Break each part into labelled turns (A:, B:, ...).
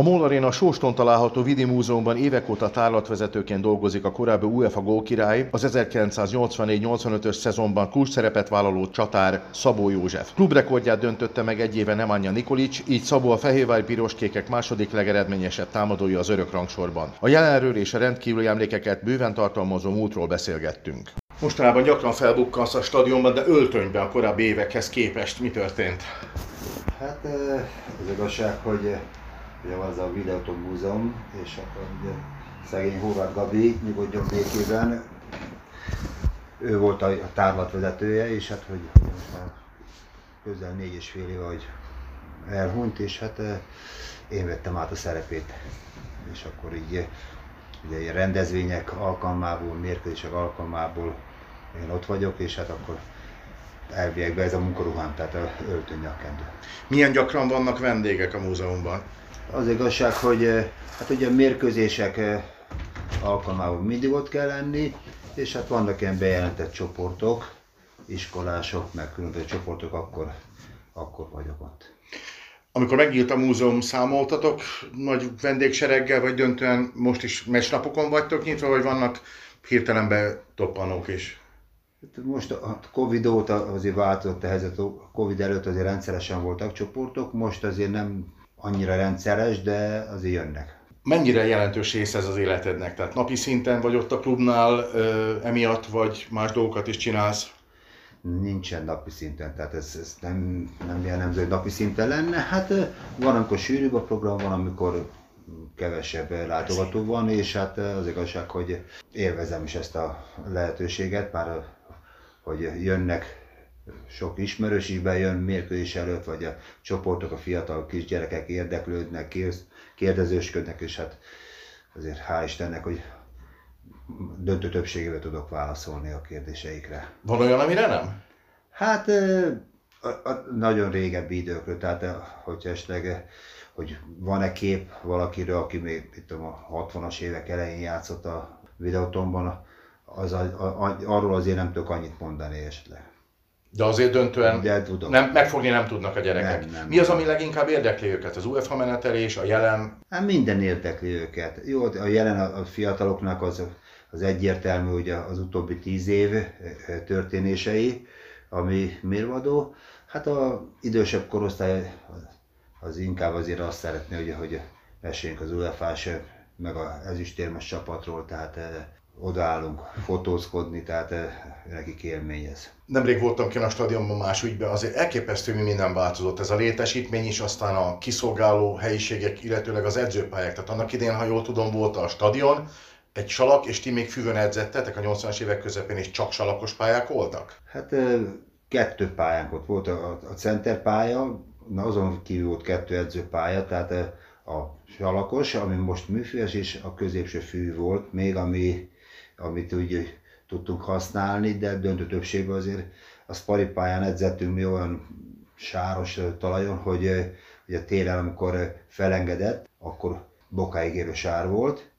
A: A MOL Arena Sóston található Vidi Múzeumban évek óta tárlatvezetőként dolgozik a korábbi UEFA gólkirály, az 1984-85-ös szezonban kulcs szerepet vállaló csatár Szabó József. Klubrekordját döntötte meg egy éve Nemanja Nikolic, így Szabó a Fehérvári Piroskékek második legeredményesebb támadója az örök rangsorban. A jelenről és a rendkívüli emlékeket bőven tartalmazó múltról beszélgettünk. Mostanában gyakran felbukkansz a stadionban, de öltönyben a korábbi évekhez képest mi történt?
B: Hát az igazság, hogy ugye van az a Videóton Múzeum, és akkor ugye szegény Horváth Gabi nyugodjon békében, ő volt a tárlatvezetője, és hát hogy most már közel négy és fél éve, hogy elhunyt, és hát én vettem át a szerepét. És akkor így ugye ilyen rendezvények alkalmából, mérkőzések alkalmából én ott vagyok, és hát akkor elviekben ez a munkaruhám, tehát öltöny nyakendő.
A: Milyen gyakran vannak vendégek a múzeumban?
B: Az igazság, hogy hát ugye a mérkőzések alkalmából mindig ott kell lenni, és hát vannak ilyen bejelentett csoportok, iskolások, meg különböző csoportok, akkor, akkor vagyok ott.
A: Amikor megnyílt a múzeum, számoltatok nagy vendégsereggel, vagy döntően most is mesnapokon vagytok nyitva, vagy vannak hirtelen betoppanók is?
B: Hát most a Covid óta azért változott a helyzet, a Covid előtt azért rendszeresen voltak csoportok, most azért nem annyira rendszeres, de azért jönnek.
A: Mennyire jelentős része ez az életednek? Tehát napi szinten vagy ott a klubnál emiatt, vagy más dolgokat is csinálsz?
B: Nincsen napi szinten, tehát ez, ez nem, nem jellemző, hogy napi szinten lenne. Hát van, amikor sűrűbb a program, van, amikor kevesebb látogató van, és hát az igazság, hogy élvezem is ezt a lehetőséget, már hogy jönnek sok ismerős is bejön mérkőzés előtt, vagy a csoportok, a fiatal kisgyerekek érdeklődnek, kérdezősködnek, és hát azért hál' Istennek, hogy döntő többségével tudok válaszolni a kérdéseikre.
A: Van olyan, amire nem?
B: Hát a, a nagyon régebbi időkről, tehát hogyha esetleg, hogy van-e kép valakiről, aki még itt a 60-as évek elején játszott a videótomban, az, a, a, arról azért nem tudok annyit mondani esetleg.
A: De azért döntően
B: De tudom.
A: nem, megfogni nem tudnak a gyerekek.
B: Nem, nem.
A: Mi az, ami leginkább érdekli őket? Az UEFA menetelés, a jelen?
B: Hát minden érdekli őket. Jó, a jelen a fiataloknak az, az egyértelmű, ugye az utóbbi tíz év történései, ami mérvadó. Hát a idősebb korosztály az inkább azért azt szeretné, hogy, hogy meséljünk az UEFA-s, meg a ezüstérmes csapatról, tehát odaállunk fotózkodni, tehát nekik élmény ez.
A: Nemrég voltam ki a stadionban más ügyben, azért elképesztő, mi minden változott. Ez a létesítmény is, aztán a kiszolgáló helyiségek, illetőleg az edzőpályák. Tehát annak idén, ha jól tudom, volt a stadion, egy salak, és ti még füvön edzettetek a 80-as évek közepén, és csak salakos pályák voltak?
B: Hát kettő pályánk ott volt, a, a center pálya, na azon kívül volt kettő edzőpálya, tehát a salakos, ami most műfős, és a középső fű volt, még ami amit úgy tudtunk használni, de döntő többségben azért a sparipályán edzettünk mi olyan sáros talajon, hogy ugye télen, amikor felengedett, akkor bokáig érő sár volt,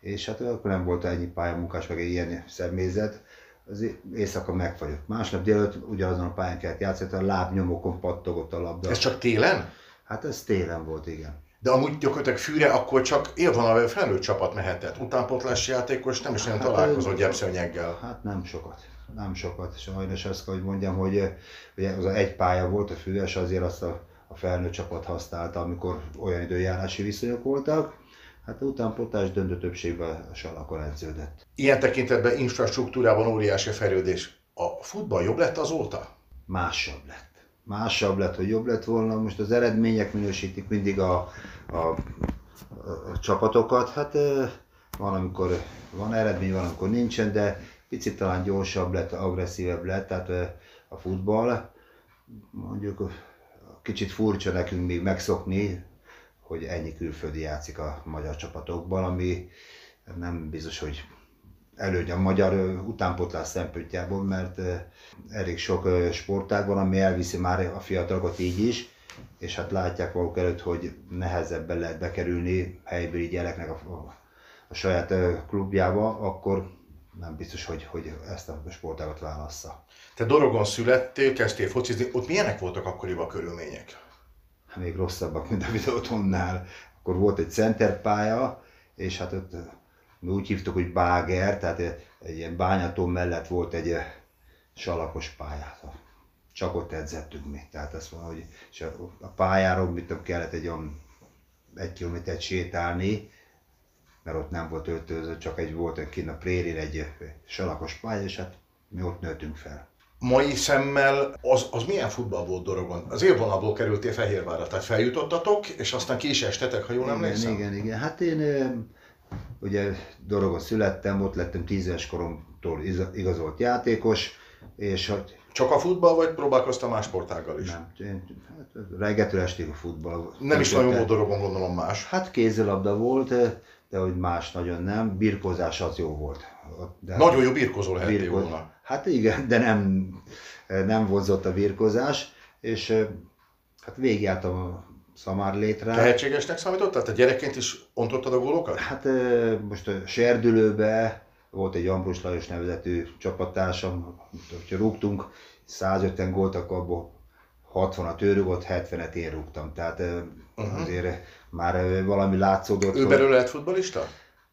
B: és hát akkor nem volt ennyi pályamunkás, meg egy ilyen személyzet, az éjszaka megfagyott. Másnap délután ugyanazon a pályán kellett játszani, a lábnyomokon pattogott a labda.
A: Ez csak télen?
B: Hát ez télen volt, igen
A: de amúgy gyakorlatilag fűre akkor csak élvonalban felnőtt csapat mehetett. Utánpotlási játékos nem is nagyon hát, találkozott gyepszőnyeggel.
B: Hát nem sokat. Nem sokat. Sajnos azt kell, hogy mondjam, hogy ugye az egy pálya volt a fűves, azért azt a, a felnőtt csapat használta, amikor olyan időjárási viszonyok voltak. Hát utánpotás döntő többségben a salakon edződött.
A: Ilyen tekintetben infrastruktúrában óriási fejlődés. A futball jobb lett azóta?
B: Másabb lett másabb lett, hogy jobb lett volna. Most az eredmények minősítik mindig a, a, a, a csapatokat. Hát van, amikor van eredmény, van, amikor nincsen, de picit talán gyorsabb lett, agresszívebb lett, tehát a futball. Mondjuk kicsit furcsa nekünk még megszokni, hogy ennyi külföldi játszik a magyar csapatokban, ami nem biztos, hogy előny a magyar utánpotlás szempontjából, mert elég sok sportág van, ami elviszi már a fiatalokat így is, és hát látják maguk előtt, hogy nehezebben lehet bekerülni helybeli gyereknek a, a, a saját klubjába, akkor nem biztos, hogy, hogy ezt a sportágat válassza.
A: Te Dorogon születtél, kezdtél focizni, ott milyenek voltak akkoriban a körülmények?
B: Hát még rosszabbak, mint a videótonnál. Akkor volt egy centerpálya, és hát ott mi úgy hívtuk, hogy báger, tehát egy ilyen bányató mellett volt egy salakos pálya. Csak ott edzettünk mi. Tehát azt mondom, hogy és a pályáról mit tudom, kellett egy olyan egy kilométert sétálni, mert ott nem volt öltöző, csak egy volt kint a prérin egy salakos pálya, és hát mi ott nőttünk fel.
A: Mai szemmel az, az milyen futball volt Dorogon? Az élvonalból kerültél Fehérvárra, tehát feljutottatok, és aztán ki is estetek, ha jól
B: igen,
A: emlékszem?
B: Igen, igen. Hát én ugye Dorogon születtem, ott lettem tíz éves koromtól igazolt játékos, és hogy
A: Csak a futball, vagy próbálkoztam más sportággal is?
B: nem, én, hát reggeltől estig a futball.
A: Nem is nagyon volt Dorogon, gondolom más.
B: Hát kézilabda volt, de hogy más nagyon nem. Birkózás az jó volt. De
A: Nagyon jó birkozó lehettél
B: birkó-
A: volna.
B: Hát igen, de nem, nem vonzott a birkozás, és hát végigjártam a szamárlétre.
A: Tehetségesnek számítottál? Te gyerekként is ontottad a gólokat?
B: Hát most a Serdülőbe volt egy Ambrus Lajos nevezetű csapattársam, hogyha rúgtunk 150 gólt, akkor abból 60-at ő rúgott, 70-et én rúgtam. Tehát
A: Uh-huh.
B: azért már valami látszódott,
A: Ő
B: hogy
A: belőle lett futbalista?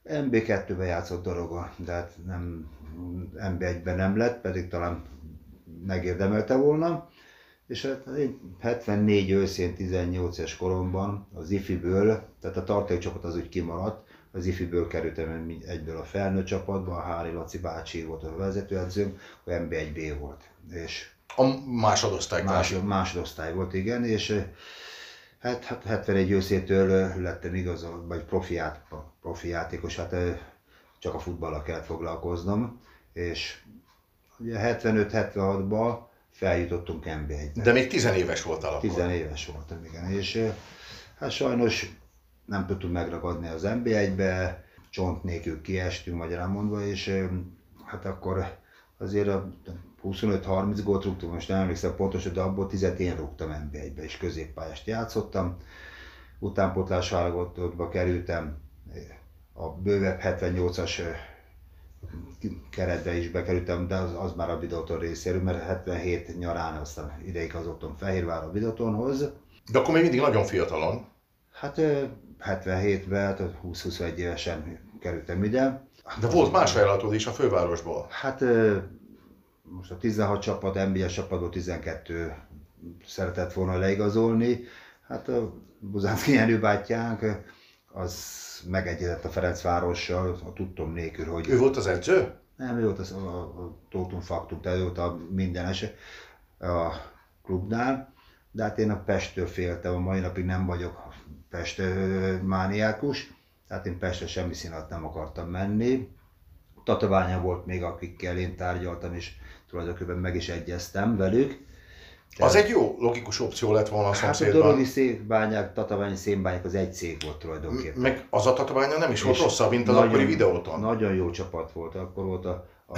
B: MB2-ben játszott doroga, de hát nem, MB1-ben nem lett, pedig talán megérdemelte volna. És hát én 74 őszén 18 es koromban az IFI-ből, tehát a tartalékcsapat az úgy kimaradt, az IFI-ből kerültem egyből a felnőtt csapatba, a Hári Laci bácsi volt a vezetőedzőm, a MB1B volt. És
A: A másodosztály
B: Más,
A: Más...
B: másodosztály volt, igen, és eh, hát, hát 71 őszétől eh, lettem igaz, vagy profi, ját, profi játékos, hát eh, csak a futballal kellett foglalkoznom, és ugye 75-76-ban feljutottunk NB1-be.
A: De még tizenéves voltál akkor.
B: 10 éves voltam, igen, és hát sajnos nem tudtunk megragadni az NB1-be, csont nélkül kiestünk, magyarán mondva, és hát akkor azért a 25-30 gólt rúgtunk, most nem emlékszem pontosan, de abból 10 én rúgtam NB1-be, és középpályást játszottam. Utánpótlás válogatottba kerültem, a bővebb 78-as eh, keretbe is bekerültem, de az, az már a Videoton részéről, mert 77 nyarán aztán ideig azottam Fehérvár a Videotonhoz.
A: De akkor még mindig nagyon fiatalon.
B: Hát ö, 77-ben, hát 20-21 évesen kerültem ide.
A: De volt más ajánlatod is a fővárosból.
B: Hát most a 16 csapat, NBS csapatból 12 szeretett volna leigazolni. Hát a Buzánszki Jenő bátyánk az megegyezett a Ferencvárossal, a tudtom nélkül, hogy...
A: Ő volt az edző?
B: Nem, ő volt az, a, a Totum Faktum, tehát ő volt a mindenes a klubnál, de hát én a Pesttől féltem, a mai napig nem vagyok Pest mániákus, tehát én Pestre semmi színat nem akartam menni. Tatabánya volt még, akikkel én tárgyaltam, és tulajdonképpen meg is egyeztem velük.
A: Az egy jó, logikus opció lett volna a
B: Hát a
A: szomszédban.
B: Dorogi székbányák, Tatabányi szénbányák az egy cég volt tulajdonképpen.
A: Meg az a tatabánya nem is volt rosszabb, mint az
B: nagyon-
A: akkori videóton.
B: Nagyon jó csapat volt, akkor volt a, a,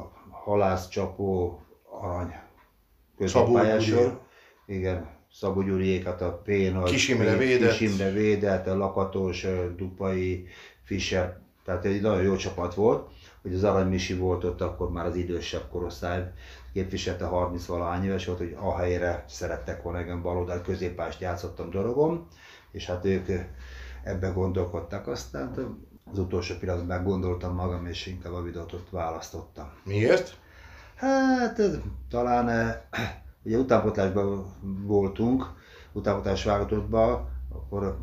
B: a halász, csapó, arany középpályásor. Igen, Szabó Gyuriék, hát a a
A: Kis Imre
B: Pén-
A: védett.
B: Kis Imre védett, a Lakatos, a Dupai, Fischer, tehát egy nagyon jó csapat volt. Hogy az Arany Misi volt ott, akkor már az idősebb korosztály képviselte 30 valahány éves volt, hogy a helyre szerettek volna engem baloldal középpást játszottam Dorogon, és hát ők ebbe gondolkodtak. Aztán az utolsó pillanatban meggondoltam magam, és inkább a videót választottam.
A: Miért?
B: Hát talán eh, ugye utánpotlásban voltunk, utánpotlás válogatottban, akkor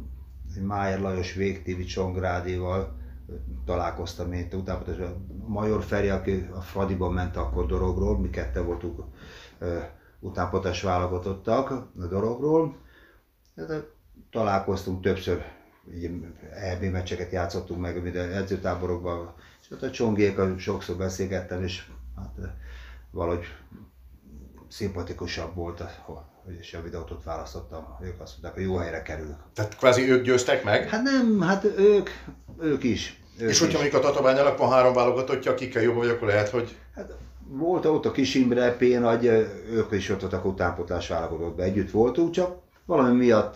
B: Májer Lajos végtévi Csongrádival találkoztam én itt utánpotlásban. Major Feri, aki a Fradiban ment akkor Dorogról, mi ketten voltunk utánpotlás válogatottak a Dorogról. Hát, találkoztunk többször, EB meccseket játszottunk meg, ide edzőtáborokban, és ott a csongékkal sokszor beszélgettem, és hát valahogy szimpatikusabb volt, hogy is a videót választottam. Ők azt mondták, hogy jó helyre kerülök.
A: Tehát kvázi ők győztek meg?
B: Hát nem, hát ők, ők is.
A: És hogyha mondjuk a Tatabányának van három válogatottja, akikkel jobb vagy, akkor lehet, hogy...
B: Hát, volt ott a Kis Imre, P. Nagy, ők is ott voltak utánpotlás válogatottban együtt voltunk, csak valami miatt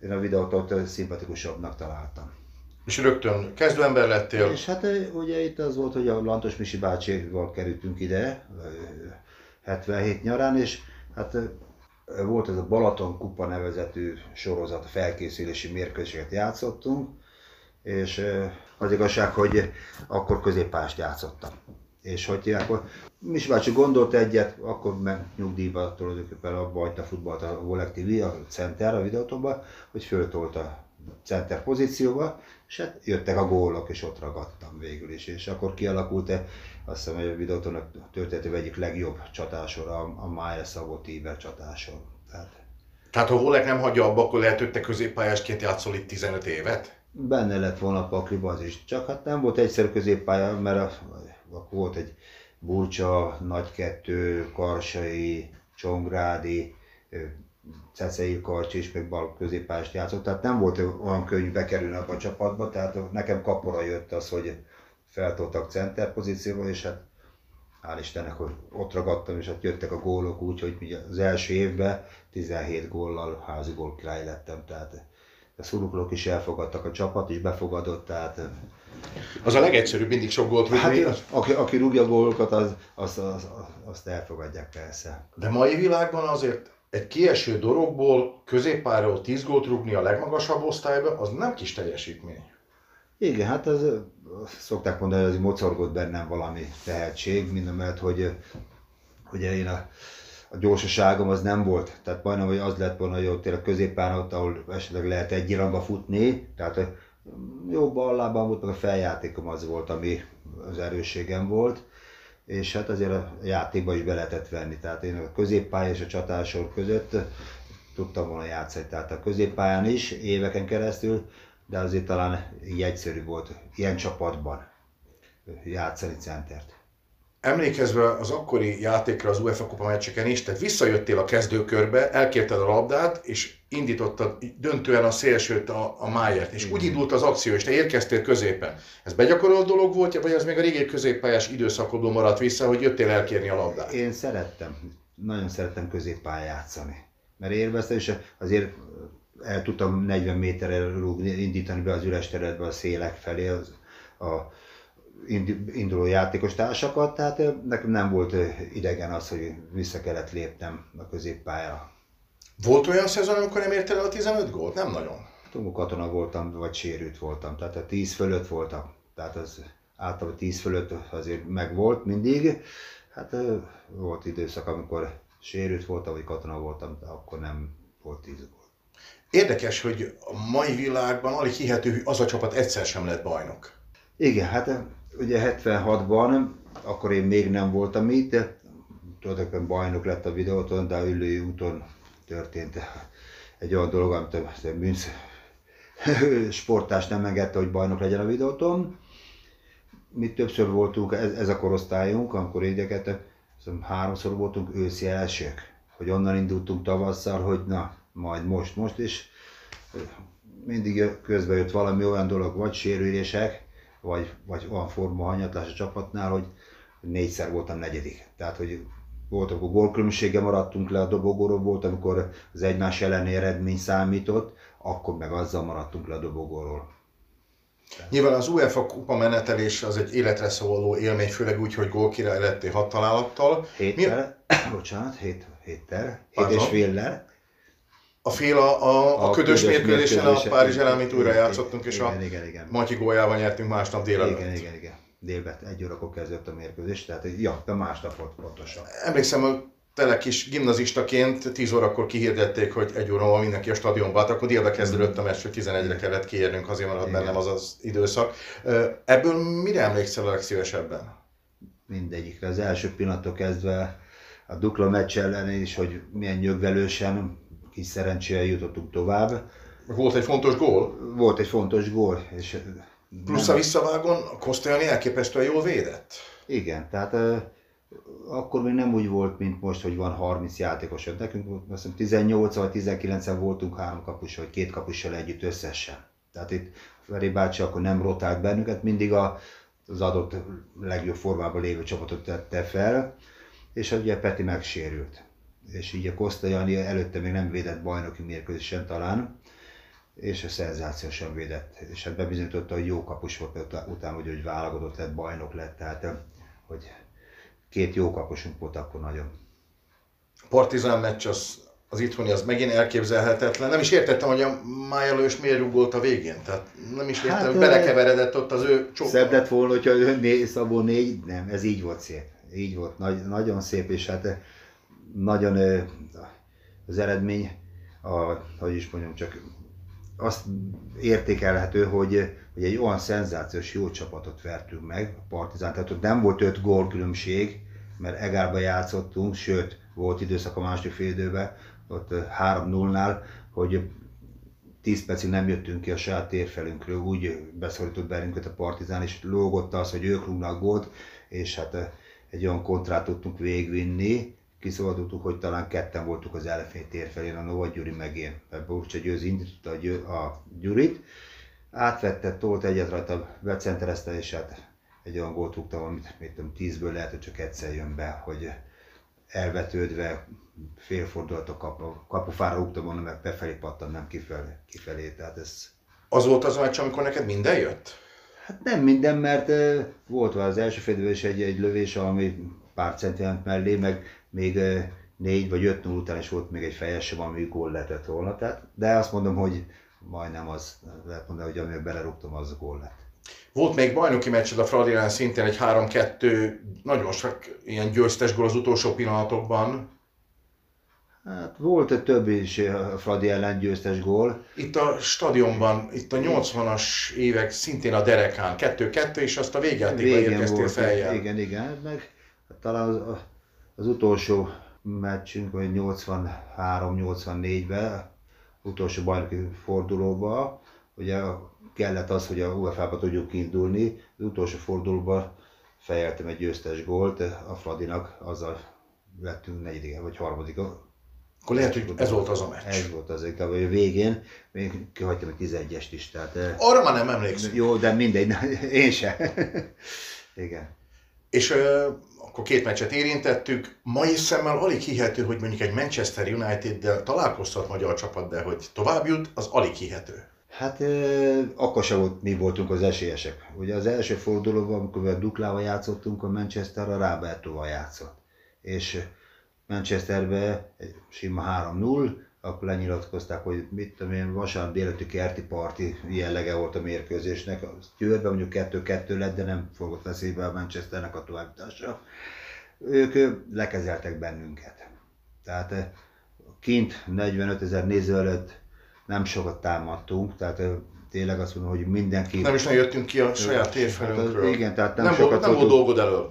B: én a videót ott szimpatikusabbnak találtam.
A: És rögtön kezdőember lettél?
B: És hát ugye itt az volt, hogy a Lantos Misi bácsival kerültünk ide, 77 nyarán, és hát volt ez a Balaton Kupa nevezetű sorozat, a felkészülési mérkőzéseket játszottunk, és az igazság, hogy akkor középpást játszottam. És hogy akkor Misi bácsi gondolt egyet, akkor meg nyugdíjba tulajdonképpen abba hagyta futballt a TV, a center, a videótomba, hogy föltolt a center pozícióba, és hát jöttek a gólok, és ott ragadtam végül is. És akkor kialakult -e, azt hiszem, hogy a videóton a történetében egyik legjobb csatásor, a, a Májer Szabó Tíber csatásor.
A: Tehát, Tehát ha Volek nem hagyja abba, akkor lehet, hogy te középpályásként játszol itt 15 évet?
B: Benne lett volna a pakliba az is. Csak hát nem volt egyszerű középpálya, mert a, akkor volt egy Burcsa, Nagykettő, Karsai, Csongrádi, Cecei Karcs is, meg bal középpályást játszott, tehát nem volt olyan könnyű bekerülni a csapatba, tehát nekem kapora jött az, hogy feltoltak center pozícióba, és hát hál' Istennek, hogy ott ragadtam, és hát jöttek a gólok úgy, hogy az első évben 17 góllal házi gól király lettem, tehát a szurkolók is elfogadtak, a csapat is befogadott, tehát
A: az a legegyszerűbb mindig sok gólt rúgni.
B: Hát, aki, aki rúgja gólokat, az, az, az, azt elfogadják persze.
A: De mai világban azért egy kieső dorogból középpályáról 10 gólt rúgni a legmagasabb osztályba, az nem kis teljesítmény.
B: Igen, hát az, szokták mondani, hogy az mocorgott bennem valami tehetség, mindemellett, hogy ugye én a, a gyorsaságom az nem volt, tehát majdnem, hogy az lett volna, hogy ott a középpán ott, ahol esetleg lehet egy irányba futni, tehát jobb lábban volt, meg a feljátékom az volt, ami az erősségem volt, és hát azért a játékba is be lehetett venni. Tehát én a középpálya és a csatásor között tudtam volna játszani. Tehát a középpályán is éveken keresztül, de azért talán így egyszerű volt ilyen csapatban játszani centert.
A: Emlékezve az akkori játékra az UEFA kupa meccseken is, tehát visszajöttél a kezdőkörbe, elkérted a labdát, és indítottad döntően a szélsőt a, a Májert, és Igen. úgy indult az akció, és te érkeztél középen. Ez begyakorolt dolog volt, vagy az még a régi középpályás időszakodból maradt vissza, hogy jöttél elkérni a labdát?
B: Én szerettem, nagyon szerettem középpályán játszani. Mert érveztem, és azért el tudtam 40 méterre rúgni, indítani be az üres teredbe a szélek felé az, a induló játékos társakat, tehát nekem nem volt idegen az, hogy vissza kellett lépnem a középpályára.
A: Volt olyan szezon, amikor nem érted el a 15 gólt? Nem nagyon.
B: Tungu katona voltam, vagy sérült voltam, tehát a 10 fölött voltam. Tehát az általában 10 fölött azért megvolt mindig. Hát volt időszak, amikor sérült voltam, vagy katona voltam, de akkor nem volt 10 gól.
A: Érdekes, hogy a mai világban alig hihető, hogy az a csapat egyszer sem lett bajnok.
B: Igen, hát ugye 76-ban, akkor én még nem voltam itt, de tulajdonképpen bajnok lett a videóton, de a ülői úton történt egy olyan dolog, amit a Münz sportás nem engedte, hogy bajnok legyen a videóton. Mi többször voltunk, ez, ez a korosztályunk, amikor idegetek, háromszor voltunk őszi elsők, hogy onnan indultunk tavasszal, hogy na, majd most, most is mindig közben jött valami olyan dolog, vagy sérülések, vagy, vagy olyan forma hanyatlás a csapatnál, hogy négyszer voltam negyedik. Tehát, hogy volt, akkor gólkülönbsége maradtunk le a dobogóról, volt, amikor az egymás elleni eredmény számított, akkor meg azzal maradtunk le a dobogóról.
A: Nyilván az UEFA kupa menetelés az egy életre szóló élmény, főleg úgy, hogy gólkirály lettél hat találattal.
B: Héttel, Mi... bocsánat, hét, héttel, hét és féllel.
A: A fél a, a, a, a ködös mérkőzésen, a Párizs ellen, amit újra játszottunk, és igen, a igen, igen. Matyi góljával nyertünk másnap délelőtt.
B: Igen, igen, igen délben egy órakor kezdődött a mérkőzés, tehát ja, de másnap volt pontosan.
A: Emlékszem, hogy tele kis gimnazistaként 10 órakor kihirdették, hogy egy óra mindenki a stadionba, hát akkor délbe kezdődött a meccs, hogy 11-re kellett kiérnünk, azért maradt Igen. bennem az az időszak. Ebből mire emlékszel a legszívesebben?
B: Mindegyikre. Az első pillanattól kezdve a Dukla meccs ellen is, hogy milyen nyögvelősen, kis szerencsével jutottunk tovább.
A: Volt egy fontos gól?
B: Volt egy fontos gól, és
A: Plusz a visszavágon a Kosztolyani elképesztően jól védett.
B: Igen, tehát akkor még nem úgy volt, mint most, hogy van 30 játékos. Nekünk azt hiszem 18 vagy 19 voltunk három kapus, vagy két kapussal együtt összesen. Tehát itt Feri bácsi akkor nem rotált bennünket, mindig a, az adott legjobb formában lévő csapatot tette fel, és ugye Peti megsérült. És így a Koszta Jani előtte még nem védett bajnoki mérkőzésen talán, és a szenzációsan védett. És hát bebizonyította, hogy jó kapus volt utána, hogy, hogy válogatott lett, bajnok lett, tehát hogy két jó kapusunk volt akkor nagyon.
A: A Partizán meccs az, az itthoni az megint elképzelhetetlen. Nem is értettem, hogy a Májelős miért rúgolt a végén. Tehát nem is értem, hát, hogy belekeveredett ott az ő
B: csók. Szebb lett volna, hogyha né, Szabó négy, nem, ez így volt szép. Így volt, nagy, nagyon szép, és hát nagyon az eredmény, a, hogy is mondjam, csak azt értékelhető, hogy, hogy egy olyan szenzációs jó csapatot vertünk meg, a Partizán, tehát ott nem volt öt gól különbség, mert Egárba játszottunk, sőt, volt időszak a második fél időben, ott 3-0-nál, hogy 10 percig nem jöttünk ki a saját térfelünkről, úgy beszorított bennünket a Partizán, és lógott az, hogy ők rúgnak gólt, és hát egy olyan kontrát tudtunk végvinni, kiszabadultuk, hogy talán ketten voltuk az elefény tér felén, a Nova Gyuri meg én. Burcsa Győz indította a, Győ, a Gyurit, átvette, tolt egyet rajta, becenterezte, és hát egy olyan gólt rúgtam, amit mit tudom, tízből lehet, hogy csak egyszer jön be, hogy elvetődve félfordulat a kapu, kapufára rúgtam volna, meg befelé pattan, nem kifelé, kifelé. Tehát ez...
A: Az volt az a meccs, amikor neked minden jött?
B: Hát nem minden, mert volt az első félidőben is egy, egy lövés, ami pár centiánt mellé, meg még négy vagy öt null után is volt még egy fejes ami gól lehetett volna. Tehát, de azt mondom, hogy majdnem az, lehet mondani, hogy amiben belerúgtam, az gól lett.
A: Volt még bajnoki meccsed a Fradilán szintén egy 3-2, nagyon sok ilyen győztes gól az utolsó pillanatokban.
B: Hát volt egy több is a Fradi ellen győztes gól.
A: Itt a stadionban, itt a 80-as évek szintén a derekán, 2-2, és azt a végjátékban érkeztél feljel.
B: Igen, igen, meg talán az, az utolsó meccsünk, vagy 83-84-ben, utolsó bajnoki fordulóban, ugye kellett az, hogy a UEFA-ba tudjuk indulni, az utolsó fordulóban fejeltem egy győztes gólt a Fradinak, azzal lettünk negyedik vagy harmadik.
A: Akkor lehet, hogy ez volt az a meccs.
B: Ez volt az, hogy a végén még kihagytam egy 11-est is. Tehát, eh,
A: Arra már nem emlékszem.
B: Jó, de mindegy, én sem. Igen.
A: És akkor két meccset érintettük. Mai szemmel alig hihető, hogy mondjuk egy Manchester United-del találkoztat magyar csapat, de hogy tovább jut, az alig hihető.
B: Hát euh, akkor sem volt, mi voltunk az esélyesek. Ugye az első fordulóban, amikor a Duklával játszottunk, a Manchester a Rábertóval játszott. És Manchesterbe sima 3-0, akkor lenyilatkozták, hogy mit tudom én, vasárnap délután kerti parti jellege volt a mérkőzésnek. Győrben mondjuk 2-2 lett, de nem fogott veszélybe a Manchesternek a továbbítása. Ők lekezeltek bennünket. Tehát kint 45 ezer néző előtt nem sokat támadtunk, tehát tényleg azt mondom, hogy mindenki...
A: Nem is nem jöttünk ki a saját térfelünkről.
B: Hát, igen, tehát nem,
A: nem
B: sokat
A: nem volt dolgod elől.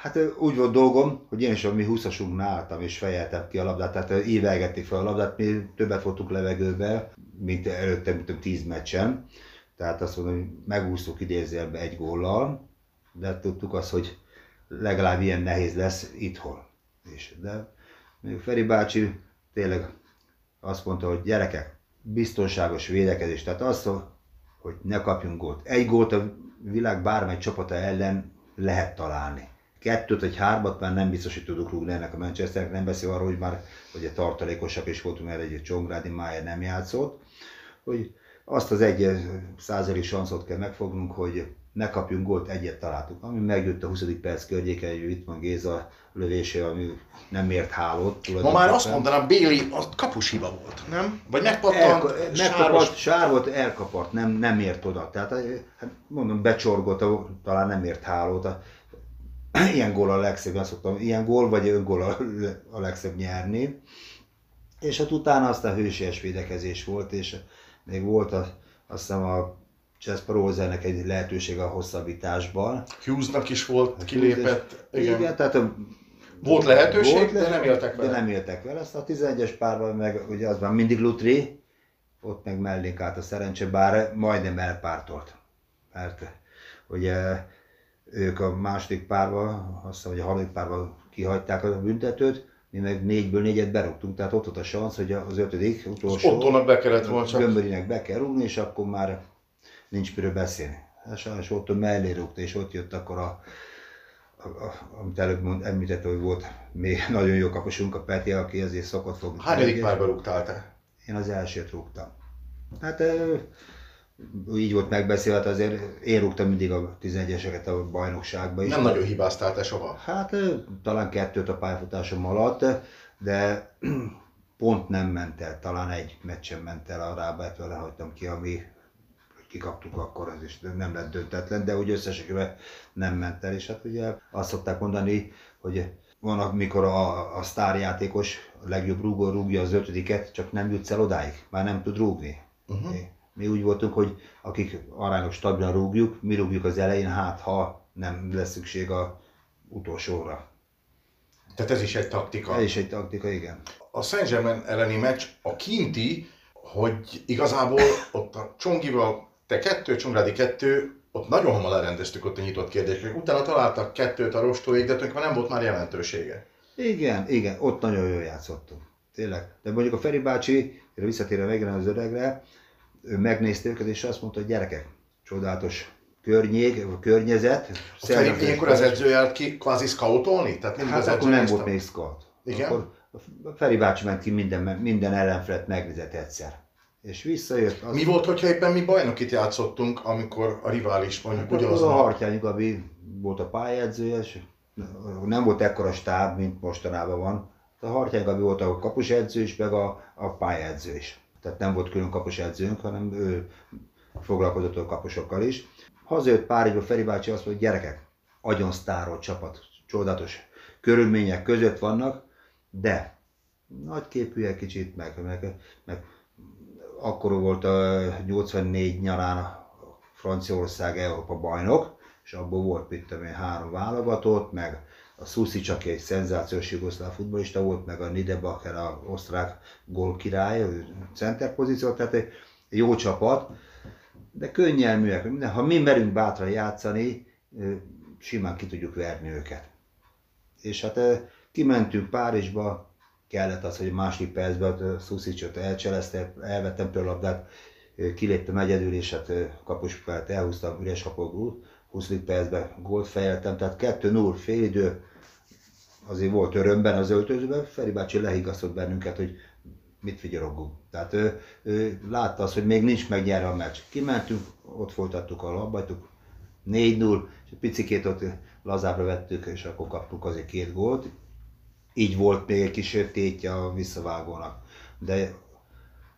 B: Hát úgy volt dolgom, hogy én is a mi 20 álltam és fejeltem ki a labdát, tehát ívelgették fel a labdát, mi többet voltunk levegőbe, mint előtte, mint 10 meccsen. Tehát azt mondom, hogy megúsztuk idézélbe egy góllal, de tudtuk azt, hogy legalább ilyen nehéz lesz itthon. És, de Feri bácsi tényleg azt mondta, hogy gyerekek, biztonságos védekezés. Tehát azt, hogy ne kapjunk gólt. Egy gólt a világ bármely csapata ellen lehet találni kettőt vagy hármat már nem biztos, hogy tudunk rúgni ennek a Manchesternek, nem beszél arról, hogy már ugye tartalékosak is voltunk, mert egy Csongrádi Májer nem játszott, hogy azt az egy százalék sanszot kell megfognunk, hogy ne kapjunk gólt, egyet találtuk. Ami megjött a 20. perc környéke, hogy itt van Géza lövése, ami nem ért hálót.
A: Ma már azt mondanám, Béli, az kapus hiba volt, nem? Vagy megpattant,
B: Elka, megkapart, sár volt, elkapart, nem, nem ért oda. Tehát hát mondom, becsorgott, talán nem ért hálót. ilyen gól a legszebb, azt szoktam, ilyen gól vagy öngól a, a legszebb nyerni. És hát utána aztán hősies védekezés volt, és még volt a, azt hiszem a Cseszpa Rózernek egy lehetőség a hosszabbításban.
A: Hughesnak is volt, kilépett.
B: Igen, igen tehát a,
A: volt lehetőség, volt de nem éltek vele.
B: De nem éltek vele. Azt a 11-es párban meg ugye az van mindig Lutri, ott meg mellénk állt a szerencse, bár majdnem elpártolt. Mert ugye ők a második párba, azt hiszem, hogy a harmadik párba kihagyták a büntetőt, mi meg négyből négyet berúgtunk, tehát ott volt a szansz, hogy az ötödik, utolsó...
A: Ottónak be kellett volna
B: csak. Gömbörinek be kell rúgni, és akkor már nincs miről beszélni. Hát sajnos ott mellé rúgta, és ott jött akkor a, a, a, amit előbb mond, említett, hogy volt még nagyon jó kapusunk, a Peti, aki ezért szokott fogni.
A: Hányadik párba rúgtál te?
B: Én az elsőt rúgtam. Hát így volt megbeszélve, hát azért én rúgtam mindig a 11-eseket a bajnokságba is.
A: Nem nagyon hibáztál te soha?
B: Hát talán kettőt a pályafutásom alatt, de pont nem ment el, talán egy meccsen ment el a rábától, lehagytam ki, ami kikaptuk akkor, ez is nem lett döntetlen, de úgy összességében nem ment el, és hát ugye azt szokták mondani, hogy van, amikor a, a sztárjátékos, a legjobb rúgó rúgja az ötödiket, csak nem jutsz el odáig, már nem tud rúgni. Uh-huh. Mi úgy voltunk, hogy akik arányok stabilan rúgjuk, mi rúgjuk az elején, hát ha nem lesz szükség a utolsóra.
A: Tehát ez is egy taktika.
B: Ez is egy taktika, igen.
A: A Saint Germain elleni meccs a kinti, hogy igazából ott a Csongival te kettő, Csongrádi kettő, ott nagyon hamar lerendeztük ott a nyitott kérdéseket. Utána találtak kettőt a rostóig, de tulajdonképpen nem volt már jelentősége.
B: Igen, igen, ott nagyon jól játszottunk. Tényleg. De mondjuk a Feri bácsi, visszatérve megint az öregre, ő megnézte őket, és azt mondta, hogy gyerekek, csodálatos környék, környezet.
A: Feri, ilyenkor az edző járt ki kvázi scoutolni?
B: Tehát nem hát az akkor nem volt még scout.
A: Igen? Akkor
B: a Feri bácsi ment ki minden, minden ellenfelet megnézett egyszer. És visszajött.
A: Az... Mi volt, hogyha éppen mi bajnokit játszottunk, amikor a rivális mondjuk hát ugyanaz
B: a... Hartyányi Gabi volt a pályázója, és nem volt ekkora stáb, mint mostanában van. A Hartyányi Gabi volt a kapusedző is, meg a, a pályázó is. Tehát nem volt külön kapusedzőnk, hanem ő foglalkozott a kapusokkal is. Hazajött pár évvel Feri bácsi azt mondta, hogy gyerekek, agyon sztárolt csapat, csodatos körülmények között vannak, de nagyképűek kicsit, meg, meg, meg akkor volt a 84 nyarán a Franciaország Európa bajnok, és abból volt mit tudom én, három válogatott, meg a Szuszics, aki egy szenzációs jugoszláv futbolista volt, meg a Nidebacher, a osztrák gólkirály, center pozíció, tehát egy jó csapat, de könnyelműek. Ha mi merünk bátran játszani, simán ki tudjuk verni őket. És hát kimentünk Párizsba, kellett az, hogy a második percben Szuszicsot elcselezte, elvettem tőle a labdát, kiléptem egyedül, és hát kapusfelt elhúztam üres kapogul, 20. percben gólt fejeltem, tehát 2-0 fél idő, azért volt örömben az öltözőben, Feri bácsi lehigasztott bennünket, hogy mit figyelogunk. Tehát ő, ő, látta azt, hogy még nincs megnyerve a meccs. Kimentünk, ott folytattuk a labajtuk, 4-0, és picikét ott lazábra vettük, és akkor kaptuk azért két gólt. Így volt még egy kis tétje a visszavágónak. De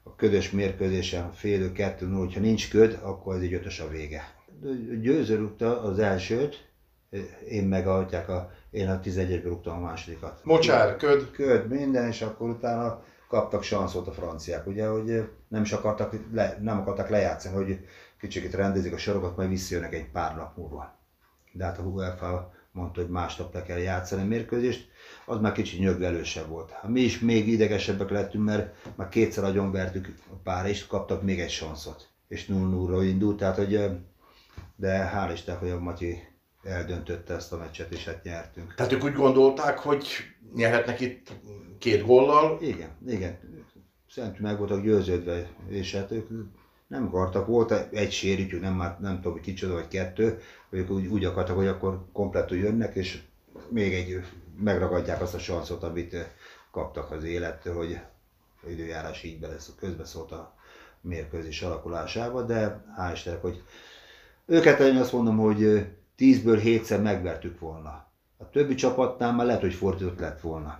B: a ködös mérkőzésen félő kettő 0 hogyha nincs köd, akkor ez egy ötös a vége. Győző rúgta az elsőt, én meg a én a 11-ben rúgtam a másodikat.
A: Mocsár, köd?
B: Köd, minden, és akkor utána kaptak sanszot a franciák, ugye, hogy nem is akartak, le, nem akartak lejátszani, hogy kicsit rendezik a sorokat, majd visszajönnek egy pár nap múlva. De hát a UEFA mondta, hogy másnap le kell játszani a mérkőzést, az már kicsit nyögvelősebb volt. Hát mi is még idegesebbek lettünk, mert már kétszer agyonvertük a pár, és kaptak még egy sanszot. És 0 indult, tehát hogy de hál' Isten, hogy a Matyi eldöntötte ezt a meccset, és hát nyertünk.
A: Tehát ők úgy gondolták, hogy nyerhetnek itt két gollal?
B: Igen, igen. Szerintem meg voltak győződve, és hát ők nem akartak, volt egy sérítő, nem, már nem tudom, hogy kicsoda vagy kettő, ők úgy, úgy akartak, hogy akkor komplettül jönnek, és még egy megragadják azt a sanszot, amit kaptak az élettől, hogy időjárás így belesz, közbeszólt a mérkőzés alakulásába, de hál' Istennek, hogy őket én azt mondom, hogy tízből hétszer megvertük volna. A többi csapatnál már lehet, hogy fordított lett volna.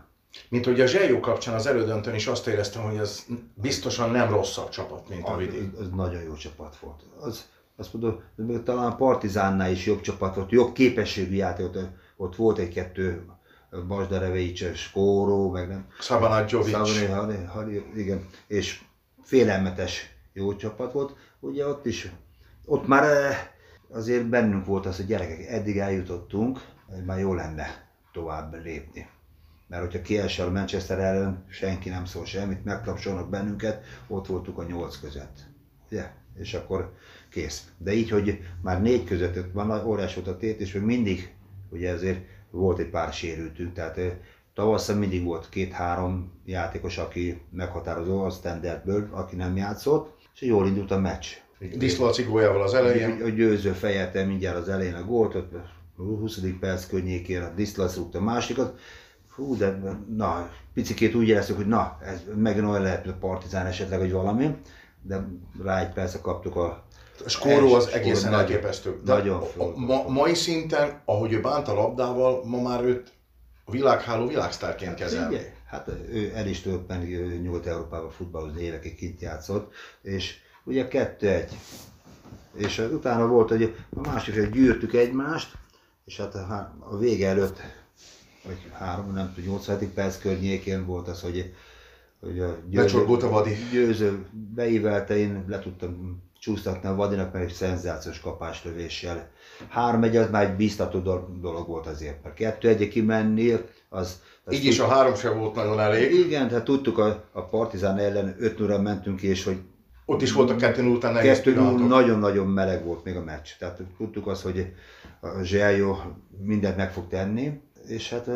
A: Mint hogy a Zsejó kapcsán az elődöntőn is azt éreztem, hogy ez biztosan nem rosszabb csapat, mint a Vidi.
B: Az, nagyon jó csapat volt. Az, azt mondom, talán a Partizánnál is jobb csapat volt, jobb képességű játék, ott, ott volt egy-kettő Basdarevics, Skóró, meg nem.
A: Szabanadjovics.
B: igen, és félelmetes jó csapat volt. Ugye ott is, ott már eh, azért bennünk volt az, hogy gyerekek, eddig eljutottunk, már jó lenne tovább lépni. Mert hogyha kiesel a Manchester ellen, senki nem szól semmit, megtapsolnak bennünket, ott voltuk a nyolc között. Ugye? És akkor kész. De így, hogy már négy között van, óriás volt a tét, és még mindig, ugye ezért volt egy pár sérültünk, tehát tavasszal mindig volt két-három játékos, aki meghatározó a standardből, aki nem játszott, és jól indult a meccs.
A: Diszlaci gólyával az elején.
B: A győző fejelte mindjárt az elején a gólt, ott a 20. perc környékén a Diszlac rúgta a másikat. Fú, de na, picikét úgy éreztük, hogy na, ez megint olyan lehet, hogy a Partizán esetleg, vagy valami, de rá egy percre kaptuk a
A: A skóró az egészen elképesztő. De
B: nagyon
A: a- ma, mai szinten, ahogy ő bánt a labdával, ma már őt a világháló világsztárként kezel.
B: Ugye? Hát ő el is tudott menni ő Nyugat-Európába futballozni, évekig kint játszott, és ugye kettő-egy. És utána volt, hogy a másik, gyűrtük egymást, és hát a, a vége előtt, vagy három, nem tudom, 80. perc környékén volt az, hogy, hogy a
A: Becsorgott a Vadi.
B: győző beívelte, én le tudtam csúsztatni a Vadinak, mert egy szenzációs kapáslövéssel. Három egy az már egy bíztató dol- dolog volt azért, mert kettő egy kimenni, az, az
A: Így is a három sem volt nagyon elég.
B: igen, tehát tudtuk a, a Partizán ellen 5 0 mentünk és hogy
A: Ott is voltak 2 0 után nehéz
B: 2
A: pillanatok.
B: nagyon-nagyon meleg volt még a meccs. Tehát tudtuk azt, hogy a Zseljó mindent meg fog tenni, és hát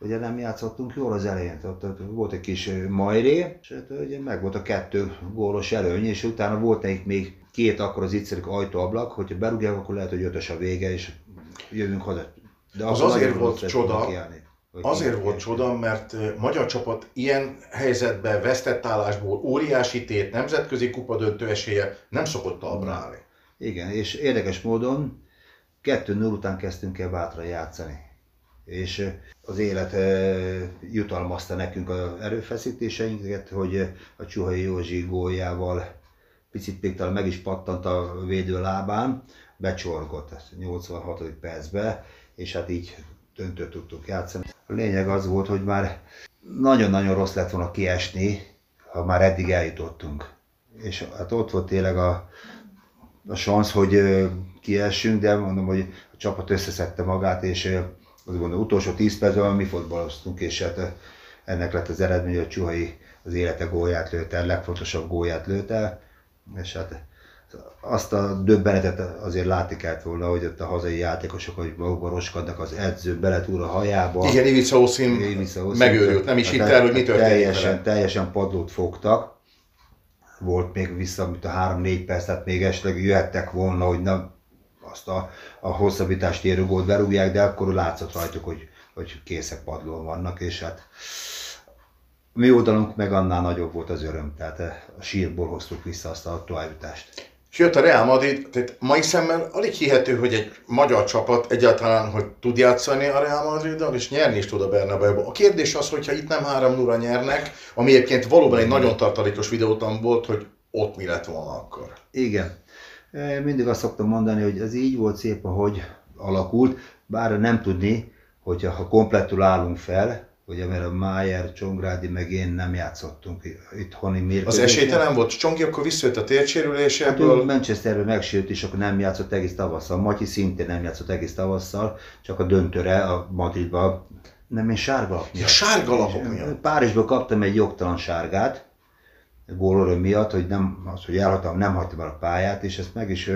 B: ugye nem játszottunk jól az elején. Tehát, volt egy kis majré, és hát ugye meg volt a kettő gólos előny, és utána volt nekik még két akkor az ittszerűk ajtóablak, hogyha berúgják, akkor lehet, hogy ötös a vége, és jövünk haza. De
A: Az azért volt csoda,
B: kiállni,
A: Azért volt csoda, mert magyar csapat ilyen helyzetben, vesztett állásból, óriási tét, nemzetközi kupa döntő esélye nem szokott talpra állni.
B: Igen, és érdekes módon 2-0 után kezdtünk el bátran játszani. És az élet jutalmazta nekünk az erőfeszítéseinket, hogy a Csuhai Józsi góljával picit talán meg is pattant a védő lábán, becsorgott ezt 86. percbe, és hát így döntőt tudtuk játszani. A lényeg az volt, hogy már nagyon-nagyon rossz lett volna kiesni, ha már eddig eljutottunk. És hát ott volt tényleg a, a szansz, hogy kiessünk, de mondom, hogy a csapat összeszedte magát, és azt gondolom, utolsó 10 percben mi fotballoztunk, és hát ennek lett az eredmény, hogy Csuhai az élete gólját lőtte el, legfontosabb gólját lőtte, és hát azt a döbbenetet azért látni kellett volna, hogy ott a hazai játékosok, hogy magukban roskadnak, az edző beletúr a hajába.
A: Igen, Ivica Oszin megőrült, nem is
B: Hát
A: hitte el, hogy mi történik
B: Teljesen,
A: vele.
B: teljesen padlót fogtak. Volt még vissza, mint a 3-4 perc, tehát még esetleg jöhettek volna, hogy nem azt a, a hosszabbítást érő gólt berúgják, de akkor látszott rajtuk, hogy, hogy készek padlón vannak, és hát mi oldalunk meg annál nagyobb volt az öröm, tehát eh, a sírból hoztuk vissza azt a továbbjutást.
A: És jött a Real Madrid, tehát mai szemmel alig hihető, hogy egy magyar csapat egyáltalán, hogy tud játszani a Real Madriddal, és nyerni is tud a Bernabeu. A kérdés az, hogyha itt nem 3 0 nyernek, ami egyébként valóban egy nagyon tartalékos videótam volt, hogy ott mi lett volna akkor.
B: Igen. Eh, Mindig azt szoktam mondani, hogy ez így volt szép, ahogy alakult, bár nem tudni, hogyha ha komplettül állunk fel, ugye mert a Májer, Csongrádi meg én nem játszottunk itthoni
A: Az
B: mérkőzésen.
A: esélytelen volt, Csongi akkor visszajött a
B: Hát
A: térsérüléséből,
B: ő Manchesterben megsérült, és akkor nem játszott egész tavasszal. Matyi szintén nem játszott egész tavasszal, csak a döntőre a Madridba. Nem, én sárga lap
A: Ja,
B: miatt.
A: sárga lapok miatt.
B: Párizsból kaptam egy jogtalan sárgát, gólöröm miatt, hogy nem, az, hogy elhagytam, nem hagytam el a pályát, és ezt meg is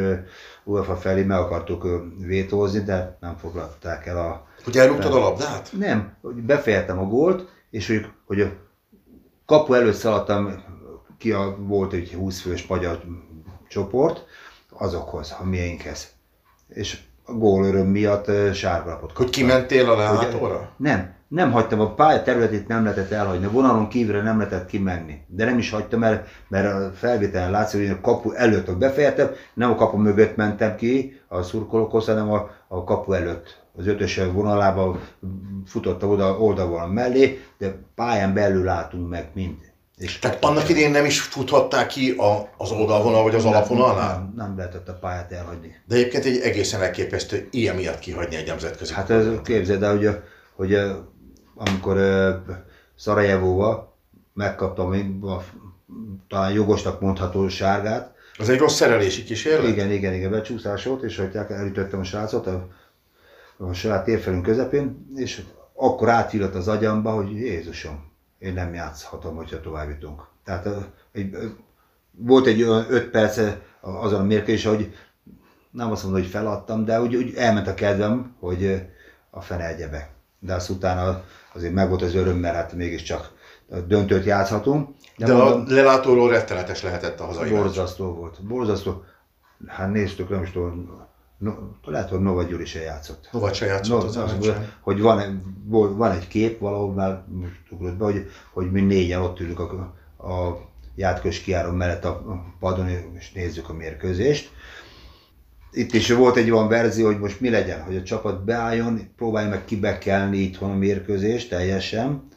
B: UEFA felé meg akartuk vétózni, de nem foglalták el a...
A: Hogy elrúgtad a labdát?
B: Nem, befejeztem a gólt, és hogy, hogy a kapu előtt szaladtam ki, a, volt egy 20 fős magyar csoport, azokhoz, a miénkhez. És a gólöröm miatt ö, sárgalapot kaptam.
A: Hogy kimentél a lelátóra?
B: Nem, nem hagytam a pálya területét nem lehetett elhagyni, a vonalon kívülre nem lehetett kimenni. De nem is hagytam el, mert a felvételen látszik, hogy a kapu előtt ott befejeztem, nem a kapu mögött mentem ki a szurkolókhoz, hanem a, a kapu előtt. Az ötös vonalába futotta oda oldalvonal mellé, de pályán belül látunk meg mind. És
A: Tehát annak idén nem is futhattál ki a, az oldalvonal vagy az alapvonalnál?
B: Nem, nem lehetett a pályát elhagyni.
A: De egyébként egy egészen elképesztő ilyen miatt kihagyni egy nemzetközi
B: Hát ez, képzeld el, hogy, hogy amikor Szarajevóba megkaptam a, talán jogosnak mondható sárgát,
A: Az egy rossz szerelési kísérlet?
B: igen, igen, igen, becsúszás volt, és hogy elütöttem a srácot a, a saját térfelünk közepén, és akkor átvillant az agyamba, hogy Jézusom, én nem játszhatom, hogyha tovább jutunk. Tehát egy, volt egy olyan öt perc azon a mérkőzésen, hogy nem azt mondom, hogy feladtam, de úgy, úgy elment a kedvem, hogy a fene egyebe. De azt utána azért megvolt az öröm, mert hát mégiscsak döntőt játszhatunk.
A: De a lelátóról rettenetes lehetett a hazai meccs.
B: Borzasztó volt. Borzasztó. hát néztük, nem is tudom, no, lehet, hogy Nova Gyuri se játszott.
A: Nova se játszott no, az,
B: az hogy van, van egy kép valahol már most be, hogy, hogy mi négyen ott ülünk a, a játkös kiáron mellett a padon, és nézzük a mérkőzést. Itt is volt egy olyan verzió, hogy most mi legyen, hogy a csapat beálljon, próbálj meg kibekelni itthon a mérkőzést teljesen,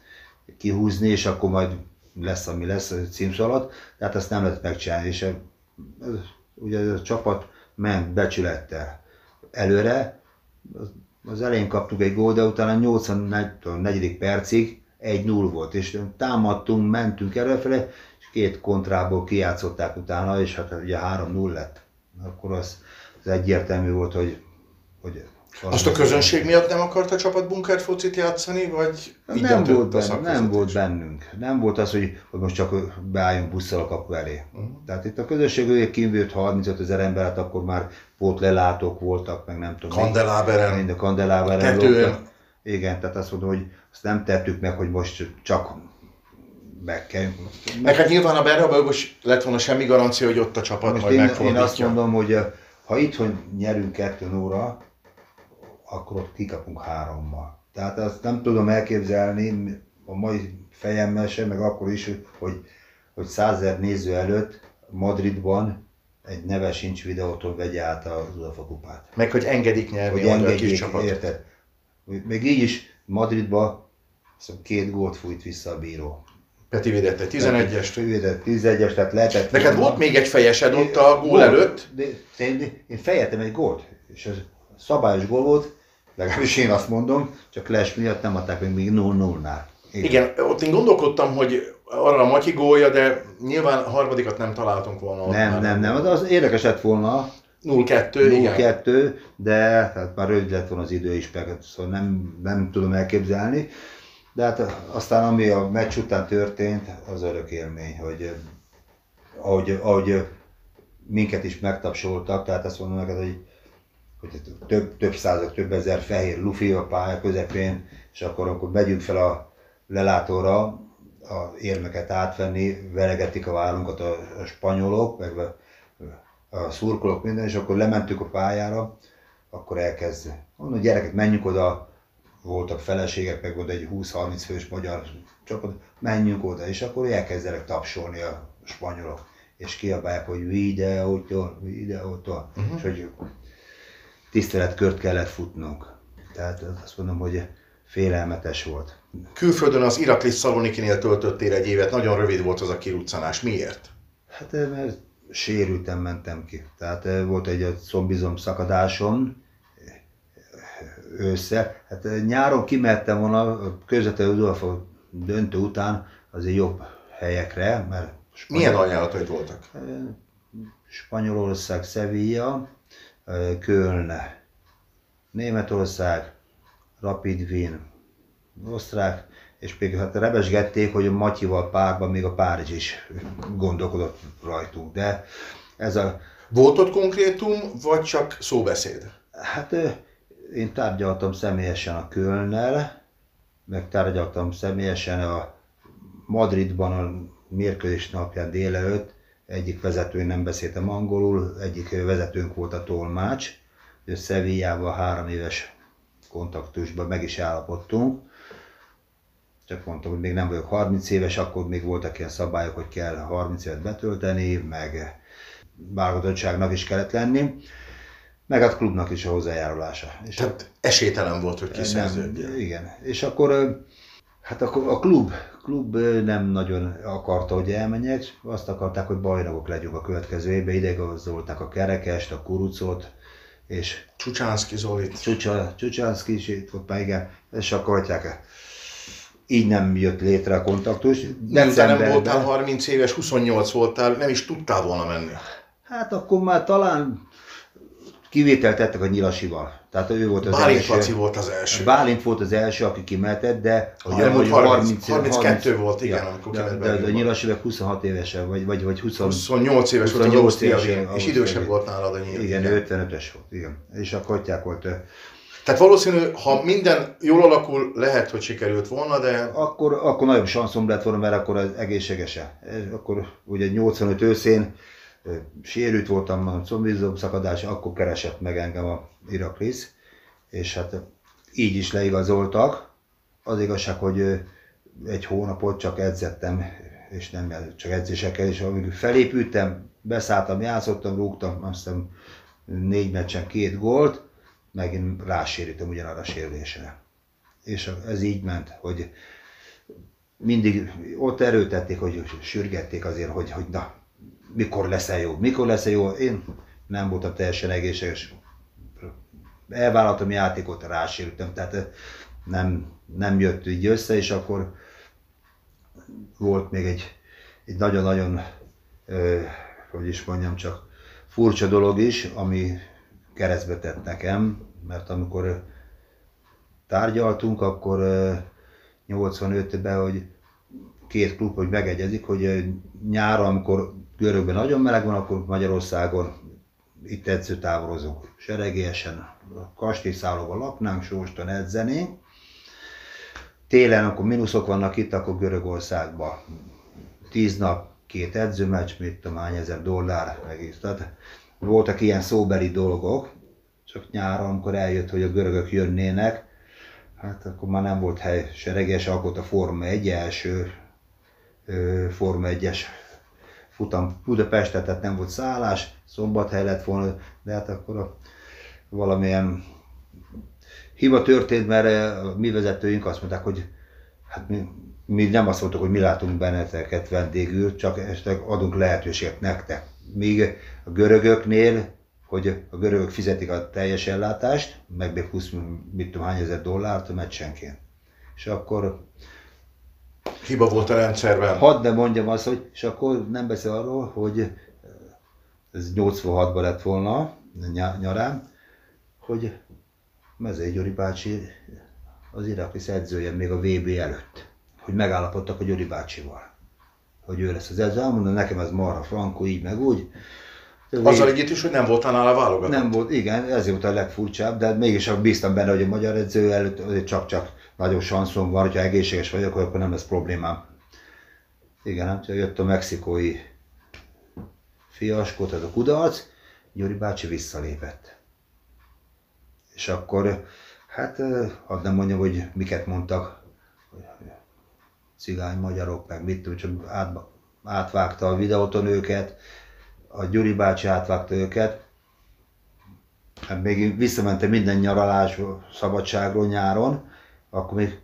B: kihúzni, és akkor majd lesz, ami lesz a címszalat, tehát ezt nem lehet megcsinálni, és ez, ugye ez a csapat ment becsülettel előre, az elején kaptuk egy gól, de utána 84. percig 1-0 volt, és támadtunk, mentünk előfele, és két kontrából kijátszották utána, és hát ugye 3-0 lett. Akkor az, az egyértelmű volt, hogy, hogy
A: azt a közönség miatt nem akart a csapat bunkert focit játszani, vagy
B: nem volt, benne, nem volt bennünk. Nem volt az, hogy, hogy most csak beálljunk busszal a kapu elé. Uh-huh. Tehát itt a közösség ő kívül 35 ezer ember, hát akkor már pótlelátók voltak, meg nem tudom.
A: Kandeláberen.
B: Mind a kandeláberen. Tetőn. Igen, tehát azt mondom, hogy azt nem tettük meg, hogy most csak meg kell.
A: Meg hát nyilván a Berhabban most lett volna semmi garancia, hogy ott a csapat most majd
B: én, én azt mondom, hogy ha itthon nyerünk kettő óra, akkor ott kikapunk hárommal. Tehát azt nem tudom elképzelni a mai fejemmel sem, meg akkor is, hogy, hogy százer néző előtt Madridban egy neves sincs videótól vegye át az UEFA kupát.
A: Meg hogy engedik nyerni hogy engedjék, kis csapat.
B: Érted? Még így is Madridba két gólt fújt vissza a bíró.
A: Peti védett egy 11-est.
B: Peti védett 11-est, tehát lehetett.
A: Neked volt még egy fejesed ott a gól előtt?
B: De, de, de, én fejeltem egy gólt, és ez szabályos gól volt, legalábbis én azt mondom, csak Les miatt nem adták meg még 0-0-nál.
A: Igen. Igen, ott én gondolkodtam, hogy arra a Matyi gólja, de nyilván a harmadikat nem találtunk volna.
B: Nem, már. nem, nem, az érdekes lett volna.
A: 0-2, 0-2,
B: de hát már rövid lett volna az idő is, szóval nem, nem tudom elképzelni. De hát aztán ami a meccs után történt, az örök élmény, hogy ahogy, ahogy minket is megtapsoltak, tehát azt mondom neked, hogy hogy több, több százak, több ezer fehér lufi a pálya közepén, és akkor, amikor megyünk fel a lelátóra, a érmeket átvenni, veregetik a vállunkat a, a spanyolok, meg a, a szurkolók minden, és akkor lementük a pályára, akkor elkezd. Mondom, gyerekek, menjünk oda, voltak feleségek, meg oda egy 20-30 fős magyar csapat, menjünk oda, és akkor elkezdenek tapsolni a spanyolok, és kiabálják, hogy videótól, videótól, uh-huh. és hogy tiszteletkört kellett futnunk. Tehát azt mondom, hogy félelmetes volt.
A: Külföldön az Irakli Szalonikinél töltöttél egy évet, nagyon rövid volt az a kiruccanás. Miért?
B: Hát mert sérültem mentem ki. Tehát eh, volt egy szombizom szakadásom össze. Hát nyáron kimentem volna közvetlenül a döntő után azért jobb helyekre, mert
A: Spanyol... Milyen ajánlataid voltak?
B: Spanyolország, Sevilla, Köln, Németország, Rapid Wien, osztrák, és még hát rebesgették, hogy a Matyival párban még a Párizs is gondolkodott rajtunk, de ez a...
A: Volt ott konkrétum, vagy csak szóbeszéd?
B: Hát én tárgyaltam személyesen a Kölnnel, meg tárgyaltam személyesen a Madridban a mérkőzés napján délelőtt. Egyik vezető nem beszéltem angolul, egyik vezetőnk volt a tolmács, ő Szevillával három éves kontaktusban meg is állapodtunk. Csak mondtam, hogy még nem vagyok 30 éves, akkor még voltak ilyen szabályok, hogy kell 30 évet betölteni, meg válogatottságnak is kellett lenni, meg a klubnak is a hozzájárulása.
A: És Tehát a... esélytelen volt, hogy kiszerződjél.
B: Igen. És akkor hát akkor a klub klub nem nagyon akarta, hogy elmenjek, azt akarták, hogy bajnokok legyünk a következő évben, ideigazolták a kerekest, a kurucot, és
A: Csucsánszki Zolit.
B: Csucsa, Csucsánszki is itt volt már, igen, és akarják így nem jött létre a kontaktus.
A: Nem, te nem voltál 30 éves, 28 voltál, nem is tudtál volna menni.
B: Hát akkor már talán kivételt tettek a Nyilasival. Tehát ő volt az
A: Bálint
B: első.
A: Paci volt az első.
B: Bálint volt az első, aki kimehetett, de
A: hogy nem, hogy 30, 32 30, volt, igen,
B: ja, amikor de, de, de, de Nyilasi 26 évesen, vagy, vagy, vagy 20,
A: 28 éves 28 volt az éves, és idősebb volt nálad a
B: Nyilasi. Igen, igen. 55-ös volt, igen. És a kotyák volt.
A: Tehát valószínű, ha minden jól alakul, lehet, hogy sikerült volna, de...
B: Akkor, akkor nagyobb sanszom lett volna, mert akkor az egészségese. Akkor ugye 85 őszén sérült voltam, a combizom szakadás, akkor keresett meg engem a Iraklis, és hát így is leigazoltak. Az igazság, hogy egy hónapot csak edzettem, és nem csak edzésekkel, és amíg felépültem, beszálltam, játszottam, rúgtam, azt hiszem négy meccsen két gólt, megint rásérültem ugyanarra a sérülésre. És ez így ment, hogy mindig ott erőtették, hogy sürgették azért, hogy, hogy na, mikor leszel jó, mikor leszel jó. Én nem voltam teljesen egészséges. Elvállaltam játékot, rásérültem, tehát nem, nem jött így össze, és akkor volt még egy, egy nagyon-nagyon, hogy is mondjam, csak furcsa dolog is, ami keresztbe tett nekem, mert amikor tárgyaltunk, akkor 85-ben, hogy két klub, hogy megegyezik, hogy nyáron, amikor görögben nagyon meleg van, akkor Magyarországon itt edzőtáborozunk. Seregélyesen kastélyszállóban laknánk, sóstan edzenénk. Télen, akkor mínuszok vannak itt, akkor Görögországban. Tíz nap, két edzőmeccs, mit tudom, hány ezer dollár egész. Tehát voltak ilyen szóbeli dolgok, csak nyáron, amikor eljött, hogy a görögök jönnének, hát akkor már nem volt hely sereges, akkor a Forma 1 első Forma 1-es futam Budapestre, tehát nem volt szállás, szombathely lett volna, de hát akkor a, valamilyen hiba történt, mert a mi vezetőink azt mondták, hogy hát mi, mi nem azt mondtuk, hogy mi látunk benneteket vendégül, csak esetleg adunk lehetőséget nektek. Míg a görögöknél, hogy a görögök fizetik a teljes ellátást, meg még 20, mit tudom, hány ezer dollárt meccsenként. És akkor
A: hiba volt a rendszerben.
B: Hadd ne mondjam azt, hogy, és akkor nem beszél arról, hogy eh, ez 86-ban lett volna, nyarán, hogy Mezei Gyuri bácsi az Iraklis edzője még a VB előtt, hogy megállapodtak a Gyuri bácsival, hogy ő lesz az edző. Elmondom, nekem ez marha frankó, így meg úgy.
A: Azzal együtt is, hogy nem volt nála válogatott.
B: Nem volt, igen, ez volt a legfurcsább, de mégis bíztam benne, hogy a magyar edző előtt csak-csak nagyon sanszom van, hogyha egészséges vagyok, akkor nem lesz problémám. Igen, hát jött a mexikói fiaskó, tehát a kudarc, Gyuri bácsi visszalépett. És akkor, hát hadd nem mondjam, hogy miket mondtak, cigány magyarok, meg mit tudom, csak át, átvágta a videóton őket, a Gyuri bácsi átvágta őket, hát még visszamentem minden nyaralás szabadságról nyáron, akkor még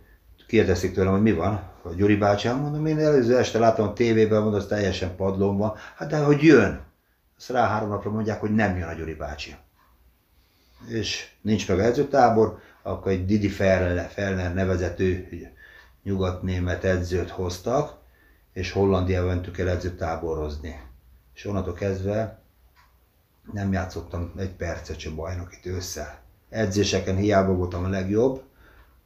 B: kérdezik tőlem, hogy mi van. A Gyuri bácsi, hát mondom, én előző este láttam a tévében, mondom, az teljesen padlón van. Hát de hogy jön? Azt rá három napra mondják, hogy nem jön a Gyuri bácsi. És nincs meg edzőtábor, akkor egy Didi Ferner nevezető nyugatnémet edzőt hoztak, és Hollandiába mentük el edzőtáborozni. És onnantól kezdve nem játszottam egy percet sem bajnokit ősszel. Edzéseken hiába voltam a legjobb,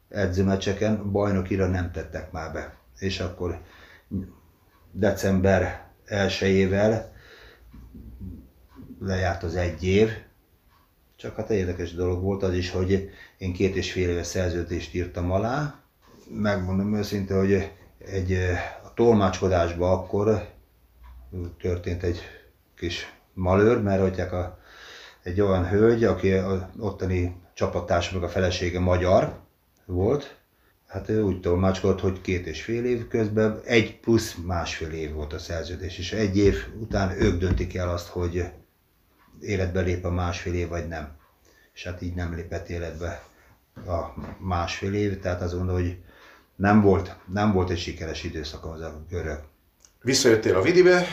B: edzőmeccseken bajnokira nem tettek már be. És akkor december 1-ével lejárt az egy év, csak hát érdekes dolog volt az is, hogy én két és fél éves szerződést írtam alá. Megmondom őszintén, hogy egy, a tolmácskodásban akkor történt egy kis malőr, mert hogy a, egy olyan hölgy, aki az ottani csapattársa, meg a felesége magyar, volt. Hát ő úgy tolmácskolt, hogy két és fél év közben egy plusz másfél év volt a szerződés, és egy év után ők döntik el azt, hogy életbe lép a másfél év, vagy nem. És hát így nem lépett életbe a másfél év, tehát azt mondom, hogy nem volt, nem volt egy sikeres időszak az a görög.
A: Visszajöttél a Vidibe?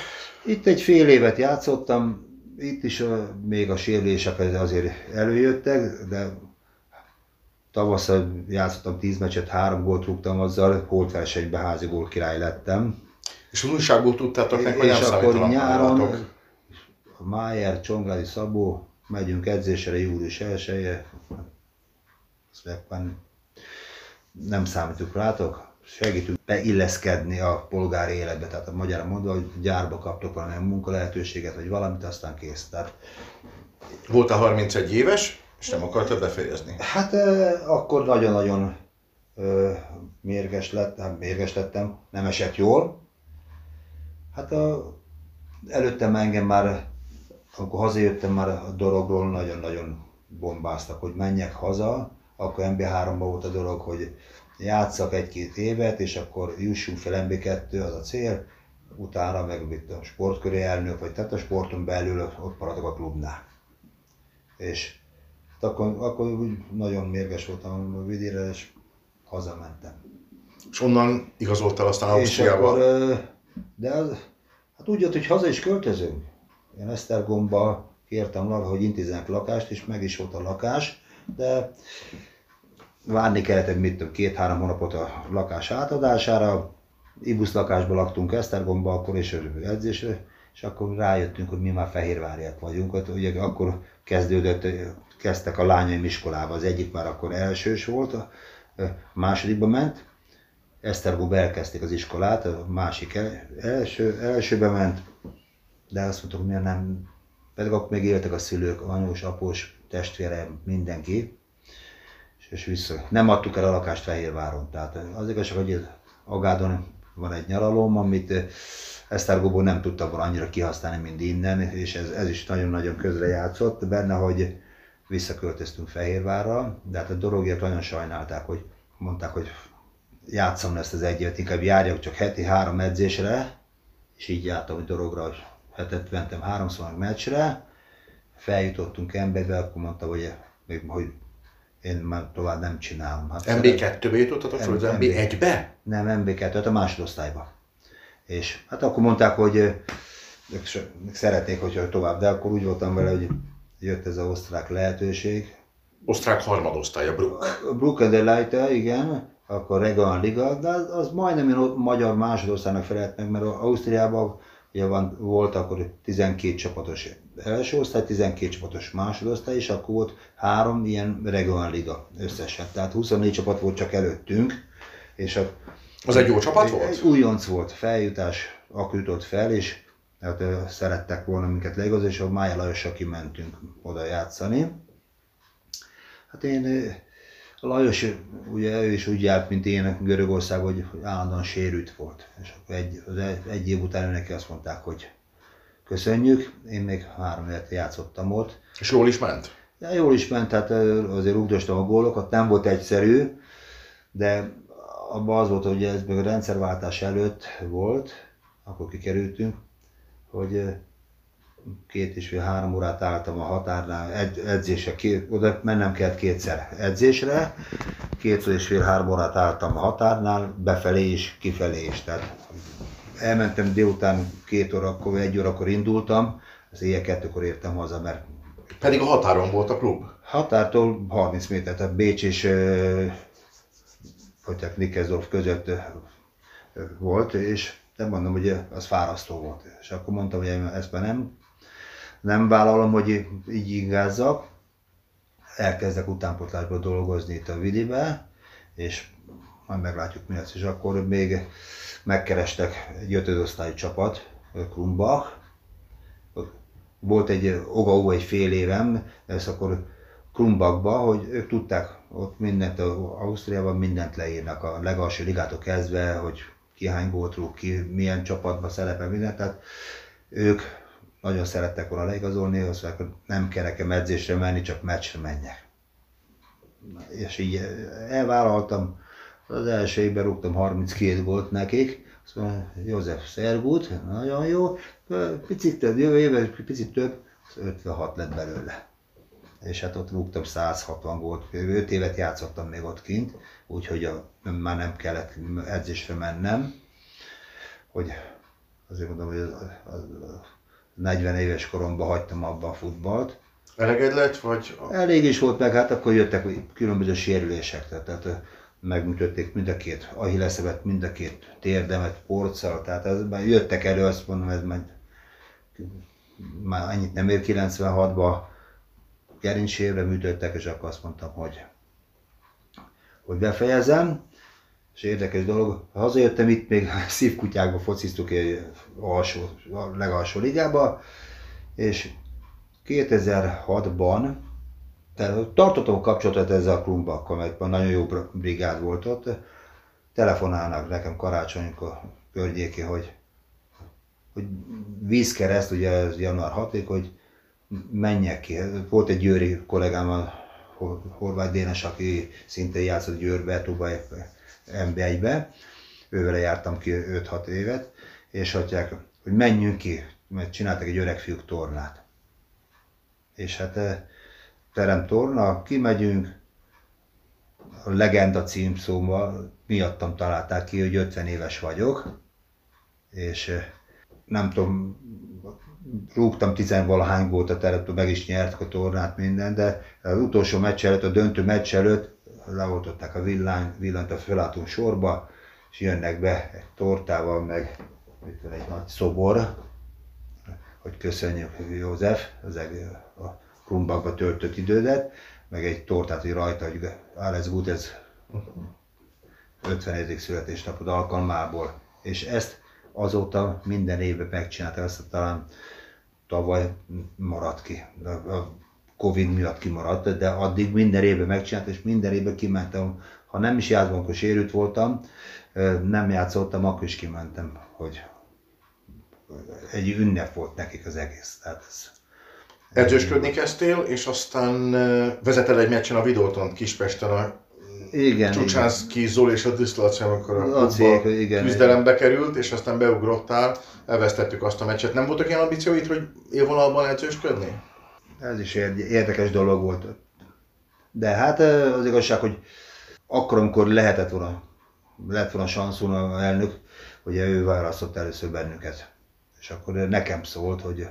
B: Itt egy fél évet játszottam, itt is a, még a sérülések azért előjöttek, de Tavasszal játszottam 10 meccset, három gólt rúgtam azzal, holtversenyben házi gól király lettem.
A: És újságból tudtátok meg, hogy
B: nem akkor nyáron a Májer, Csongrádi Szabó, megyünk edzésre július 1 nem számítunk rátok, segítünk beilleszkedni a polgári életbe, tehát a magyar mondva, hogy gyárba kaptok valamilyen munkalehetőséget, vagy valamit, aztán kész. Tehát...
A: Volt a 31 éves, és nem akartad befejezni?
B: Hát akkor nagyon-nagyon mérges lettem, mérges lettem, nem esett jól. Hát a, előttem engem már amikor hazajöttem már a dologról, nagyon-nagyon bombáztak, hogy menjek haza, akkor MB3-ban volt a dolog, hogy játszak egy-két évet, és akkor jussunk fel MB2, az a cél, utána meg itt a sportköri elnök, vagy tehát a sporton belül ott maradok a klubnál. És akkor, akkor úgy nagyon mérges voltam a vidére, és hazamentem.
A: És onnan igazoltál aztán Ausztriába?
B: Akkor, de az, hát úgy jött, hogy haza is költözünk. Én Esztergomba kértem, hogy intézzenek lakást, és meg is volt a lakás, de várni kellett egy mit két-három hónapot a lakás átadására. Ibusz lakásban laktunk Esztergomba akkor és edzésre, és akkor rájöttünk, hogy mi már fehérváriak vagyunk. Hát ugye akkor kezdődött, kezdtek a lányaim iskolába, az egyik már akkor elsős volt, a másodikba ment, Esztergomba elkezdték az iskolát, a másik első, elsőbe ment, de azt mondtuk, hogy miért nem, pedig akkor még éltek a szülők, anyós, após, testvére, mindenki, és, és vissza. Nem adtuk el a lakást Fehérváron, tehát az igazság, hogy Agádon van egy nyaralóm, amit Esztergóból nem tudtam volna annyira kihasználni, mint innen, és ez, ez is nagyon-nagyon közre játszott benne, hogy visszaköltöztünk Fehérvárra, de hát a dorogiak nagyon sajnálták, hogy mondták, hogy játszom ezt az egy évet, inkább járjak csak heti három edzésre, és így jártam a dorogra, hogy hetet mentem háromszor meccsre, feljutottunk emberbe, akkor mondta, hogy, hogy én már tovább nem csinálom.
A: Hát MB2-be jutottatok fel, az MB1-be?
B: Nem, MB2, hát a másodosztályba. És hát akkor mondták, hogy ők szeretnék, hogyha tovább, de akkor úgy voltam vele, hogy jött ez az osztrák lehetőség.
A: Osztrák harmadosztály, a Brook.
B: A the Light, igen, akkor Regan Liga, de az, az majdnem a magyar másodosztálynak felelt meg, mert Ausztriában ugye van, volt akkor 12 csapatos első osztály, 12 csapatos másodosztály, és akkor volt három ilyen regional liga összesen. Tehát 24 csapat volt csak előttünk, és a,
A: az egy jó csapat
B: egy,
A: volt?
B: Egy újonc volt, feljutás, akkor jutott fel, és hát, szerettek volna minket leigazni, és a Mája Lajossal kimentünk oda játszani. Hát én a Lajos, ugye ő is úgy járt, mint én Görögország, hogy állandóan sérült volt. És akkor egy, egy év után neki azt mondták, hogy köszönjük. Én még három évet játszottam ott.
A: És jól is ment?
B: Ja, jól is ment, tehát azért rúgdostam a gólokat, nem volt egyszerű, de abban az volt, hogy ez még a rendszerváltás előtt volt, akkor kikerültünk, hogy két és fél három órát álltam a határnál edzésre, két, oda mennem kellett kétszer edzésre, két és fél három órát álltam a határnál, befelé is, kifelé is. Tehát elmentem délután két órakor, egy órakor indultam, az éjjel kettőkor értem haza, mert...
A: Pedig a határon volt a klub?
B: Határtól 30 méter, tehát Bécs és hogy Nikezorf között volt, és nem mondom, hogy az fárasztó volt. És akkor mondtam, hogy ezt már nem nem vállalom, hogy így ingázzak, elkezdek utánpotlásba dolgozni itt a Vidibe, és majd meglátjuk mi lesz. És akkor még megkerestek egy ötödosztályi csapat, Krumbach. Volt egy Ogaú egy fél évem, ez akkor Krumbachba, hogy ők tudták, ott mindent, Ausztriában mindent leírnak, a legalsó ligától kezdve, hogy ki hány gólt ki, milyen csapatban szerepel, mindent, tehát ők nagyon szerettek volna leigazolni, azt mondják, hogy nem kell nekem edzésre menni, csak meccsre menjek. És így elvállaltam, az első évben rúgtam 32 gólt nekik, azt mondja, József Szergut, nagyon jó, picit több, jövő évben picit több, 56 lett belőle. És hát ott rúgtam 160 gólt, 5 évet játszottam még ott kint, úgyhogy a, már nem kellett edzésre mennem, hogy azért mondom, hogy az, az, 40 éves koromban hagytam abba a futballt.
A: Eleged lett, vagy?
B: Elég is volt, meg hát akkor jöttek különböző sérülések, tehát megműtötték mind a két ahilleszevet, mind a két térdemet, porccal, tehát ez, már jöttek elő, azt mondom, ez már, már annyit nem ér 96-ba, gerincsérre műtöttek, és akkor azt mondtam, hogy, hogy befejezem. És érdekes dolog, hazajöttem itt még szívkutyákba fociztuk egy alsó, legalsó ligába, és 2006-ban tartottam kapcsolatot ezzel a klubbakkal, mert nagyon jó brigád volt ott. Telefonálnak nekem karácsonykor környéki, hogy, hogy vízkereszt, ugye ez január 6 hogy menjek ki. Volt egy győri kollégám, a Horváth Dénes, aki szintén játszott Győrbe, Tuba MB1-be. Ővele jártam ki 5-6 évet, és hagyják, hogy menjünk ki, mert csináltak egy öreg fiúk tornát. És hát terem torna, kimegyünk, a legenda címszóval miattam találták ki, hogy 50 éves vagyok, és nem tudom, rúgtam tizenvalahány volt a terep, meg is nyertek a tornát minden, de az utolsó meccs előtt, a döntő meccs előtt leoltották a villány, villanyt a fölálltunk sorba, és jönnek be egy tortával, meg itt van egy nagy szobor, hogy köszönjük József, az a Krumbakba töltött idődet, meg egy tortát, hogy rajta, hogy gut, ez 50. születésnapod alkalmából. És ezt azóta minden évben megcsinálta, ezt talán tavaly maradt ki. A Covid miatt kimaradt, de addig minden évben megcsinálta, és minden évben kimentem. Ha nem is játszom, akkor sérült voltam, nem játszottam, akkor is kimentem, hogy egy ünnep volt nekik az egész. Tehát ez,
A: Edzősködni kezdtél, és aztán vezetel egy meccsen a Videóton Kispesten a
B: igen,
A: Csucsánszki Zoli és a Diszlaci, amikor a
B: Laci, igen,
A: küzdelembe került, és aztán beugrottál, elvesztettük azt a meccset. Nem voltak ilyen ambícióid, hogy élvonalban edzősködni?
B: Ez is érdekes dolog volt. De hát az igazság, hogy akkor, amikor lehetett volna, lett volna sanszon elnök, hogy ő választott először bennünket. És akkor nekem szólt, hogy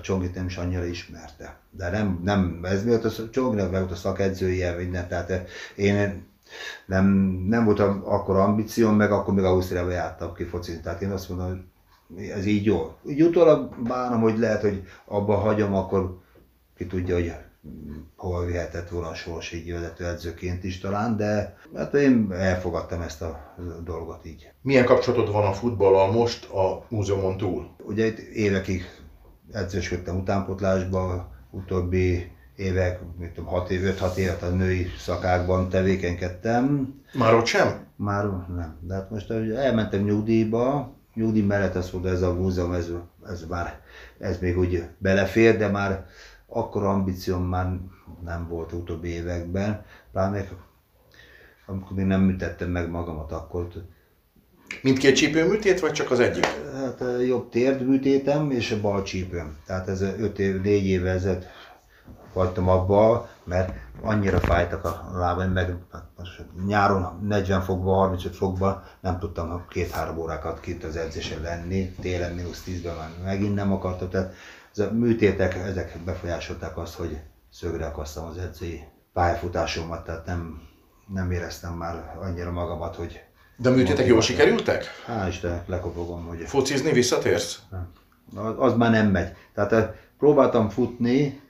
B: Csongit nem is annyira ismerte. De nem, nem ez miatt a Csongnak volt a szakedzője, minden, tehát én nem, nem volt akkor ambícióm, meg akkor még Ausztriába jártam ki focizni. Tehát én azt mondom, hogy ez így jó. Így utólag bánom, hogy lehet, hogy abba hagyom, akkor ki tudja, hogy hol vihetett volna a sors így vezető edzőként is talán, de hát én elfogadtam ezt a dolgot így.
A: Milyen kapcsolatod van a futballal most a múzeumon túl?
B: Ugye itt évekig edzősködtem utánpotlásban, utóbbi évek, mit tudom, 6 év, 5-6 évet a női szakákban tevékenykedtem.
A: Már ott sem?
B: Már nem. De hát most elmentem nyugdíjba, nyugdíj mellett az volt ez a múzeum, ez, ez már, ez még úgy belefér, de már akkor ambícióm már nem volt utóbbi években, pláne amikor még nem műtettem meg magamat, akkor
A: Mindkét csípőműtét, vagy csak az egyik?
B: Hát jobb térdműtétem és a bal csípőm. Tehát ez 5 év, 4 éve ezelőtt hagytam abba, mert annyira fájtak a lábaim, meg hát nyáron 40 fokban, 35 fokban nem tudtam két-három órákat kint az edzésen lenni, télen mínusz 10-ben már megint nem akartam, tehát ez a műtétek, ezek befolyásolták azt, hogy szögre akasztam az edzői pályafutásomat, tehát nem, nem éreztem már annyira magamat, hogy
A: de a műtétek jól sikerültek?
B: Hál' Istennek, lekopogom, hogy...
A: Focizni visszatérsz?
B: Az, az már nem megy. Tehát eh, próbáltam futni,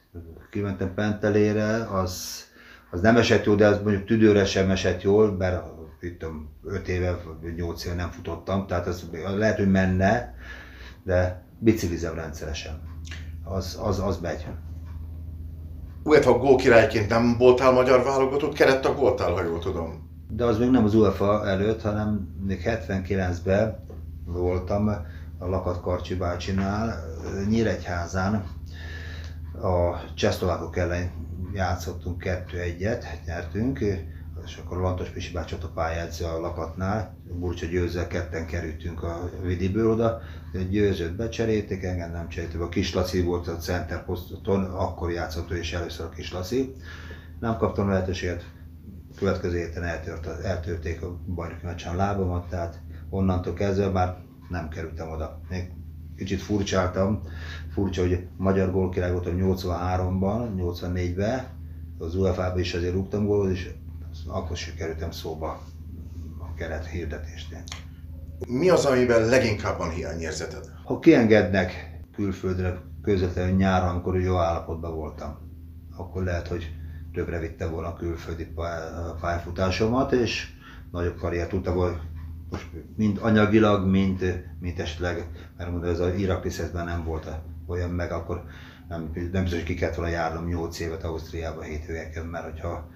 B: kimentem Pentelére, az, az nem esett jó, de az mondjuk tüdőre sem esett jól, mert itt 5 éve, 8 éve nem futottam, tehát az lehet, hogy menne, de biciklizem rendszeresen. Az, az, az megy.
A: UEFA gólkirályként nem voltál magyar válogatott, kerettag voltál, ha jól tudom
B: de az még nem az UEFA előtt, hanem még 79-ben voltam a Lakat Karcsi bácsinál, Nyíregyházán, a csehszlovákok ellen játszottunk kettő-egyet, nyertünk, és akkor Lantos Pisi bácsi a pályázza a Lakatnál, Burcsa győzzel ketten kerültünk a Vidiből oda, győzőt becserélték, engem nem cserélték, a Kis Laci volt a center poszton, akkor játszott ő is először a Kis Laci. Nem kaptam lehetőséget következő héten eltört, eltörték a bajnoki meccsen lábamat, tehát onnantól kezdve már nem kerültem oda. Még kicsit furcsáltam, furcsa, hogy magyar gólkirály voltam 83-ban, 84-ben, az UEFA-ban is azért rúgtam gólot, és akkor sem kerültem szóba a keret hirdetésnél.
A: Mi az, amiben leginkább van hiányérzeted?
B: Ha kiengednek külföldre közvetlenül nyáron, amikor jó állapotban voltam, akkor lehet, hogy többre vitte volna a külföldi pályafutásomat, és nagyobb karriert tudta volna most mind anyagilag, mind, mind esetleg, mert mondom, ez a iraki nem volt olyan meg, akkor nem, nem biztos, hogy ki kellett volna járnom 8 évet Ausztriába hétvégeken, mert hogyha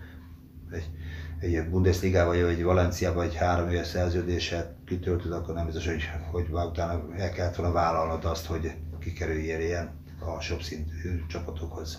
B: egy, egy Bundesliga vagy egy Valenciába egy három éves szerződéssel kitöltöd, akkor nem biztos, hogy, hogy utána el kellett volna vállalnod azt, hogy kikerüljél ilyen
C: alsóbb szintű csapatokhoz.